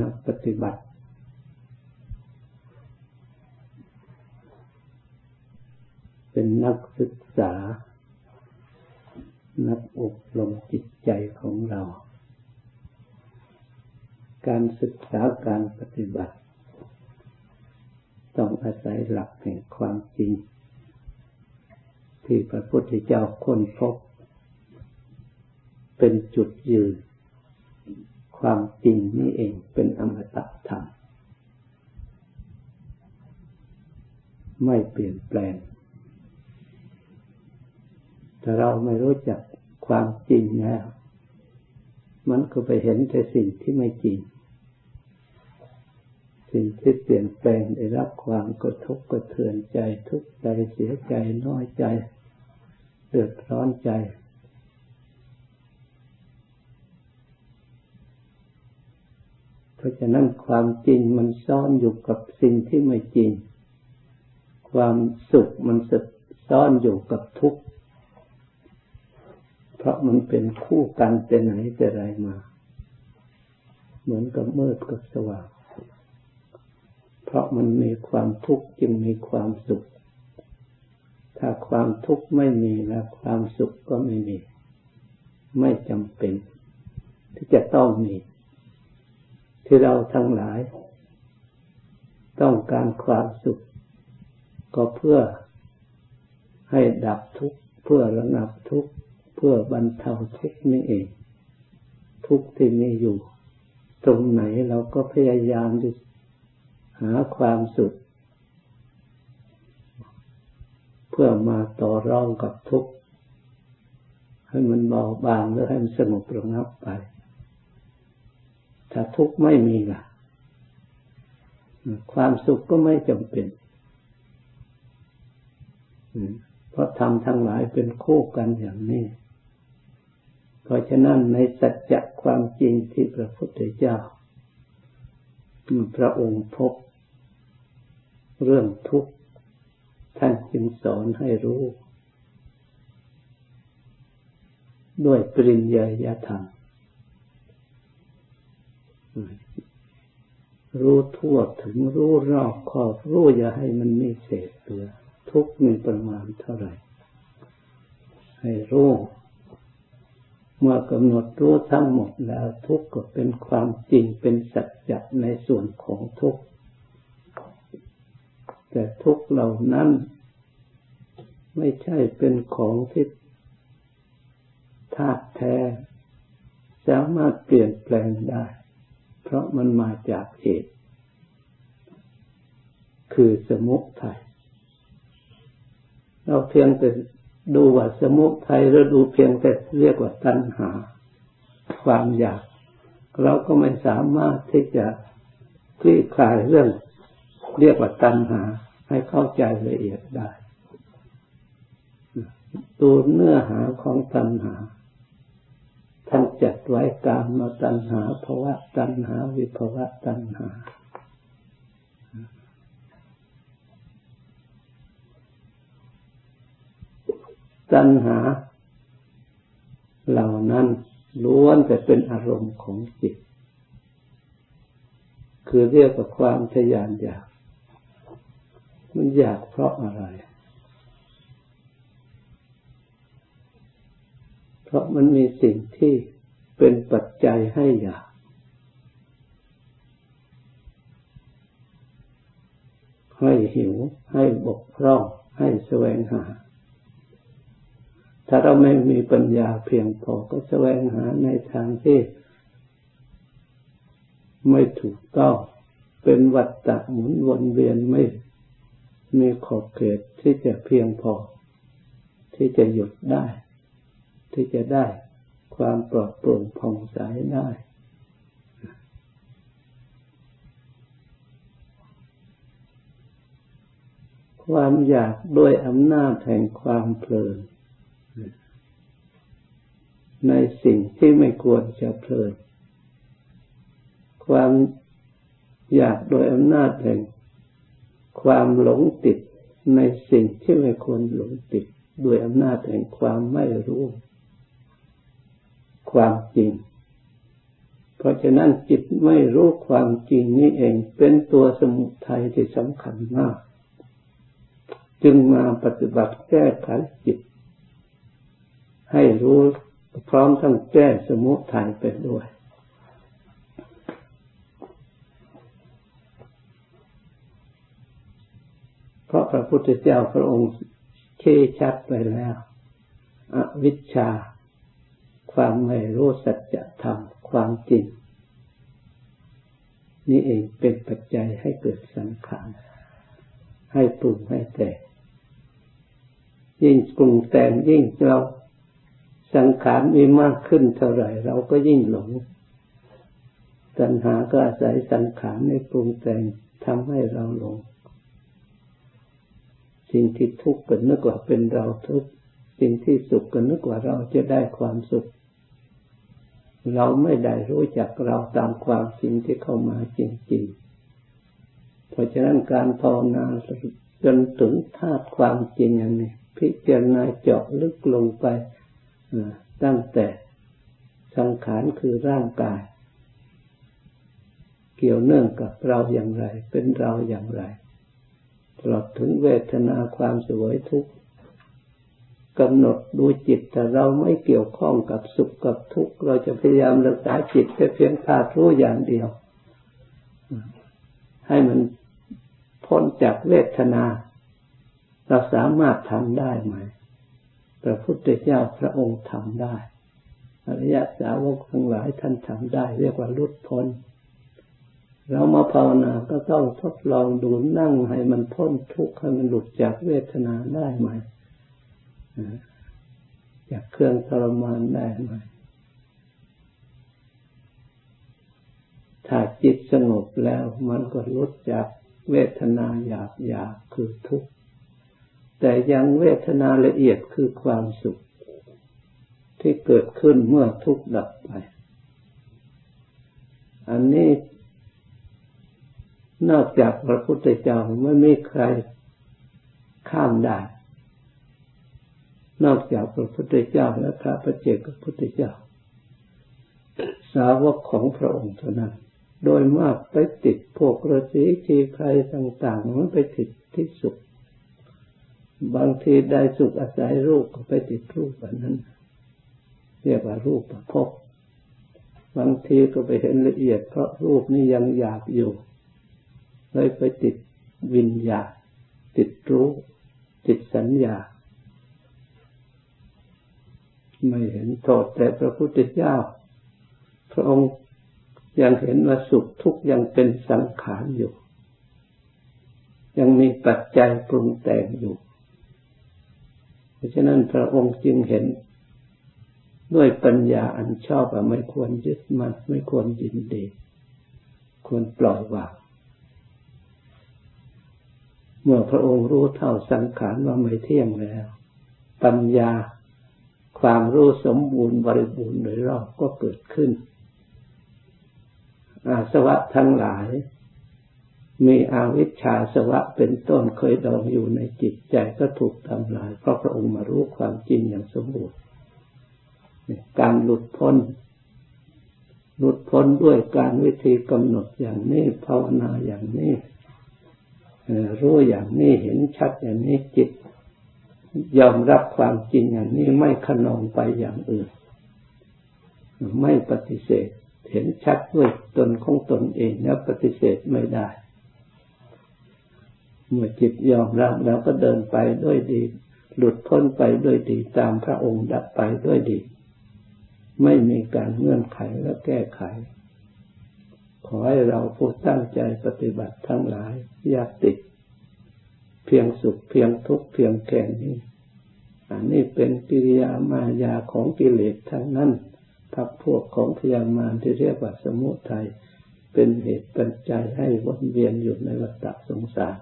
นักปฏิบัติ เป็นนักศึกษา นักอบรมจิตใจของเรา การศึกษาการปฏิบัติ ต้องอาศัยหลักแห่งความจริง ที่พระพุทธเจ้าค้นพบ เป็นจุดยืน ความจริงนี่เองเป็นอมตะธรรมไม่เปลี่ยนแปลง ถ้าเราไม่รู้จักความจริงแล้ว มันก็ไปเห็นแต่สิ่งที่ไม่จริง สิ่งที่เปลี่ยนแปลงได้รับความกระทบกระเทือนใจทุกข์ใจเสียใจน้อยใจเดือดร้อนใจ ราะฉะนั้นความจริงมันซ่อนอยู่กับสิ่งที่ไม่จริง ความสุขมันซ่อนอยู่กับทุกข์ เพราะมันเป็นคู่กันแต่ไหนแต่ไรมา เหมือนกับมืดกับสว่าง เพราะมันมีความทุกข์จึงมีความสุข ถ้าความทุกข์ไม่มีแล้วความสุขก็ไม่มี ไม่จำเป็น ที่จะต้องมี ที่เราทั้งหลาย ต้องการความสุข ก็เพื่อให้ดับทุกข์เพื่อระงับทุกข์เพื่อบรรเทาทุกข์นี่เอง ทุกข์ที่มีอยู่ ตรงไหนเราก็พยายามจะหาความสุขเพื่อมาต่อรองกับทุกข์ให้มันเบาบางหรือให้มันสงบระงับไป ถ้าทุกข์ไม่มีล่ะความสุขก็ไม่จำเป็นเพราะทำทั้งหลายเป็นคู่กันอย่างนี้ เพราะฉะนั้นในสัจจะความจริงที่พระพุทธเจ้าพระองค์พบ เรื่องทุกข์ท่านจึงสอนให้รู้ ด้วยปริญญาธรรม รู้ทั่วถึงรู้รอบขอบรู้อย่าให้มันมีเศษเหลือทุกมีประมาณเท่าไหร่ ให้รู้เมื่อกำหนดรู้ทั้งหมดแล้ว ทุกก็เป็นความจริงเป็นสัจจะในส่วนของทุกแต่ทุกเหล่านั้น ไม่ใช่เป็นของที่ธาตุแท้ สามารถเปลี่ยนแปลงได้ ราะมันมาจากเหตุ คือสมุทัยเราเพียงแต่ดูว่าสมุทัยหรือดูเพียงแต่เรียกว่าตัณหา ความอยาก เราก็ไม่สามารถที่จะคลี่คลายเรื่อง เรียกว่าตัณหา ให้เข้าใจละเอียดได้ดูเนื้อหาของตัณหา ท่านจัดไว้กามมาตัณหาภาวะตัณหา วิภาวะตัณหา ตัณหา เหล่านั้นล้วนแต่เป็นอารมณ์ของจิต คือเรียกว่าความทยานอยาก มันอยากเพราะอะไร เพราะมันมีสิ่งที่เป็นปัจจัยให้อยากให้หิว ให้บกพร่อง ให้แสวงหา ถ้าเราไม่มีปัญญาเพียงพอก็แสวงหาในทางที่ไม่ถูกต้องเป็นวัฏฏะหมุนวนเวียนไม่มีขอบเขตที่จะเพียงพอ ที่จะหยุดได้ ที่จะได้ความปลอดโปร่งผ่องใสได้ความอยากด้วยอำนาจแห่งความเพลิน ในสิ่งที่ไม่ควรจะเพลิน ความอยากโดยอำนาจแห่งความหลงติดในสิ่งที่ไม่ควรหลงติด ด้วยอำนาจแห่งความไม่รู้ ความจริง เพราะฉะนั้นจิตไม่รู้ความจริงนี้เองเป็นตัวสมุทัยที่สำคัญมาก จึงมาปฏิบัติแก้ไขจิต ให้รู้พร้อมทั้งแก้สมุทัยไปด้วยเพราะพระพุทธเจ้าพระองค์เชชัดไปแล้ว อวิชชา ความไม่รู้สัจธรรมความจริง นี่เองเป็นปัจจัยให้เกิดสังขารให้ปรุงให้แต่ยิ่งปรุงแต่งยิ่งเราสังขารมีมากขึ้นเท่าไหร่ เราก็ยิ่งหลงตัณหาก็อาศัยสังขารในปรุงแต่งทำให้เราหลง สิ่งที่ทุกข์ก็นึกว่าเป็นเราทุกข์สิ่งที่สุขก็นึกว่าเราจะได้ความสุข เราไม่ได้รู้จักเราตามความจริงที่เข้ามาจริงๆ เพราะฉะนั้นการภาวนาจนถึงธาตุความจริงอย่างนี้พิจารณาเจาะลึกลงไปตั้งแต่สังขารคือร่างกาย เกี่ยวเนื่องกับเราอย่างไร เป็นเราอย่างไรตลอดถึงเวทนาความสวยทุกข์ กำหนดดูจิตแต่เราไม่เกี่ยวข้องกับสุขกับทุกข์เราจะพยายามรักษาจิตแค่เพียงธาตุรู้อย่างเดียว ให้มันพ้นจากเวทนา เราสามารถทำได้ไหมพระพุทธเจ้าพระองค์ทำได้อริยสาวกทั้งหลายท่านทำได้ เรียกว่าลุดพ้น เรามาภาวนาก็ต้องทดลองดูนั่งให้มันพ้นทุกข์ให้มันหลุดจากเวทนาได้ไหม จากเครื่องทรมานได้ไหมถ้าจิตสงบแล้วมันก็ลดจากเวทนาหยาบหยาบคือทุกข์ แต่ยังเวทนาละเอียดคือความสุข ที่เกิดขึ้นเมื่อทุกข์ดับไป อันนี้ นอกจากพระพุทธเจ้าไม่มีใครข้ามได้ นอกจากพระพุทธเจ้าและพระประเจกพระพุทธเจ้า สาวกของพระองค์เท่านั้น โดยมากไปติดพวกฤาษีชีใครต่างๆมันไปติดที่สุข บางทีได้สุขอาศัยรูปก็ไปติดรูปแบบนั้น เรียกว่ารูปประพบางทีก็ไปเห็นละเอียดเพราะรูปนี้ยังหยาบอยู่เลยไปติดวิญญาติดรู้ ติดสัญญา ไม่เห็นโทษแต่พระพุทธเจ้า พระองค์ยังเห็นว่าสุขทุกข์ยังเป็นสังขารอยู่ ยังมีปัจจัยปรุงแต่งอยู่ เพราะฉะนั้นพระองค์จึงเห็นด้วยปัญญาอันชอบว่าไม่ควรยึดมั่นไม่ควรยินดีควรปล่อยวางเมื่อพระองค์รู้เท่าสังขารว่าไม่เที่ยงแล้ว ปัญญา ความรู้สมบูรณ์บริบูรณ์โดยรอบก็เกิดขึ้น อาสวะทั้งหลาย มีอาวิชชาสวะเป็นต้นเคยดองอยู่ในจิตใจก็ถูกทำลายเพราะพระองค์มารู้ความจริงอย่างสมบูรณ์การหลุดพ้น หลุดพ้นด้วยการวิธีกำหนดอย่างนี้ภาวนาอย่างนี้รู้อย่างนี้เห็นชัดอย่างนี้จิต ยอมรับความจริงอย่างนี้ไม่ขนองไปอย่างอื่น ไม่ปฏิเสธ เห็นชัดด้วยตนของตนเองแล้วปฏิเสธไม่ได้ เมื่อจิตยอมรับแล้วก็เดินไปด้วยดี หลุดพ้นไปด้วยดีตามพระองค์ดับไปด้วยดี ไม่มีการเงื่อนไขและแก้ไข ขอให้เราผู้ตั้งใจปฏิบัติทั้งหลายอย่าติด เพียงสุขเพียงทุกข์เพียงแค่นี้อันนี้เป็นกิริยามายาของกิเลสทั้งนั้นพักพวกของพยามารที่เรียกว่าสมุทัยเป็นเหตุปัจจัยให้วนเวียนอยู่ในวัฏสงสาร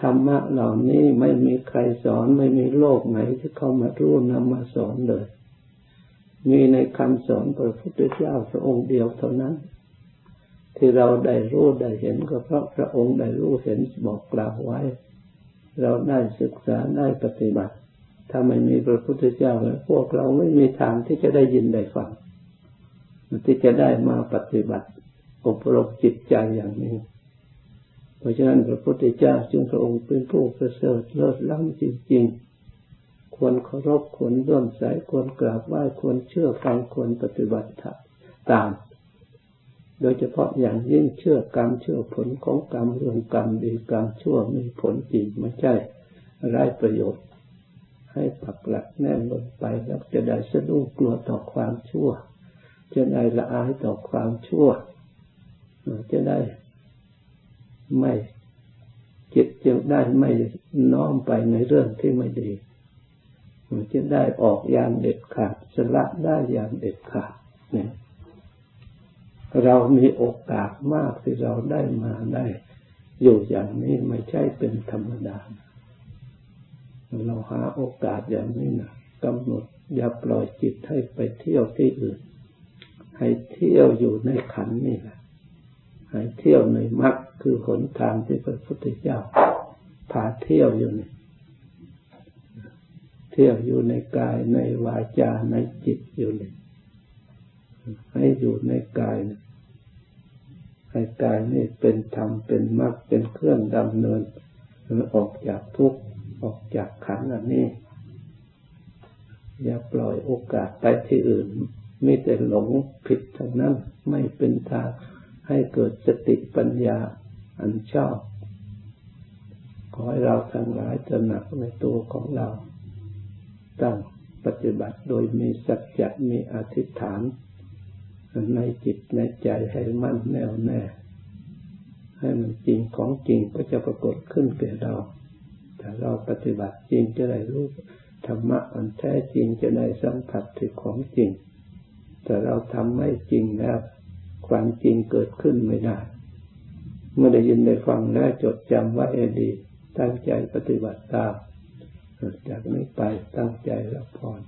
ธรรมะเหล่านี้ไม่มีใครสอนไม่มีโลกไหนที่เข้ามารู้นำมาสอนเลย มีในคำสอนพระพุทธเจ้าพระองค์เดียวเท่านั้น ที่เราได้รู้ได้เห็นก็เพราะพระองค์ได้รู้เห็นบอกกล่าวไว้ เราได้ศึกษาได้ปฏิบัติ ถ้าไม่มีพระพุทธเจ้าแล้วพวกเราไม่มีทางที่จะได้ยินได้ฟังที่จะได้มาปฏิบัติอบรมจิตใจอย่างนี้ เพราะฉะนั้นพระพุทธเจ้าจึงพระองค์เป็นผู้ประเสริฐเลิศล้ำจริงๆ ควรเคารพควรร่วมสายควรกราบไหว้ควรเชื่อฟังควรปฏิบัติตาม โดยเฉพาะอย่างยิ่งเชื่อกรรมเชื่อผลของกรรมเรื่องกรรมดีกรรมชั่วมีผลจริงไม่ใช่ไร้ประโยชน์ ให้ปักหลักแน่นลงไปแล้วจะได้สะดุ้งกลัวต่อความชั่ว จะได้ละอายต่อความชั่ว จะได้ไม่จิตจะได้ไม่น้อมไปในเรื่องที่ไม่ดีจะได้ออกอย่างเด็ดขาดสละได้อย่างเด็ดขาดเนี่ย เรามีโอกาสมากที่เราได้มาได้อยู่อย่างนี้ไม่ใช่เป็นธรรมดา เราหาโอกาสอย่างนี้นะกำหนดอย่าปล่อยจิตให้ไปเที่ยวที่อื่น ให้เที่ยวอยู่ในขันนี่แหละให้เที่ยวในมรรคคือหนทางที่พระพุทธเจ้าพาเที่ยวอยู่นี่เที่ยวอยู่ในกายในวาจาในจิตอยู่นี่ให้อยู่ในกาย ให้กายนี่เป็นธรรมเป็นมรรคเป็นเครื่องดำเนินออกจากทุกข์ออกจากขันอันนี้ อย่าปล่อยโอกาสไปที่อื่นไมีแต่หลงผิดทั้งนั้นไม่เป็นทางให้เกิดสติปัญญาอันชอบ ขอให้เราทั้งหลายตระหนักในตัวของเรา ตั้งปฏิบัติโดยมีสัจจะมีอธิษฐาน ในจิตในใจให้มั่นแน่วแน่ ให้มันจริงของจริงก็จะปรากฏขึ้นแก่เราแต่เราปฏิบัติจริงจะได้รู้ธรรมะอันแท้จริงจะได้สัมผัสถึงของจริง แต่เราทำไม่จริงแล้ว ความจริงเกิดขึ้นไม่ได้ เมื่อได้ยินได้ฟังแล้วจดจำไว้ดี ตั้งใจปฏิบัติตามจากนี้ไปตั้งใจรับพร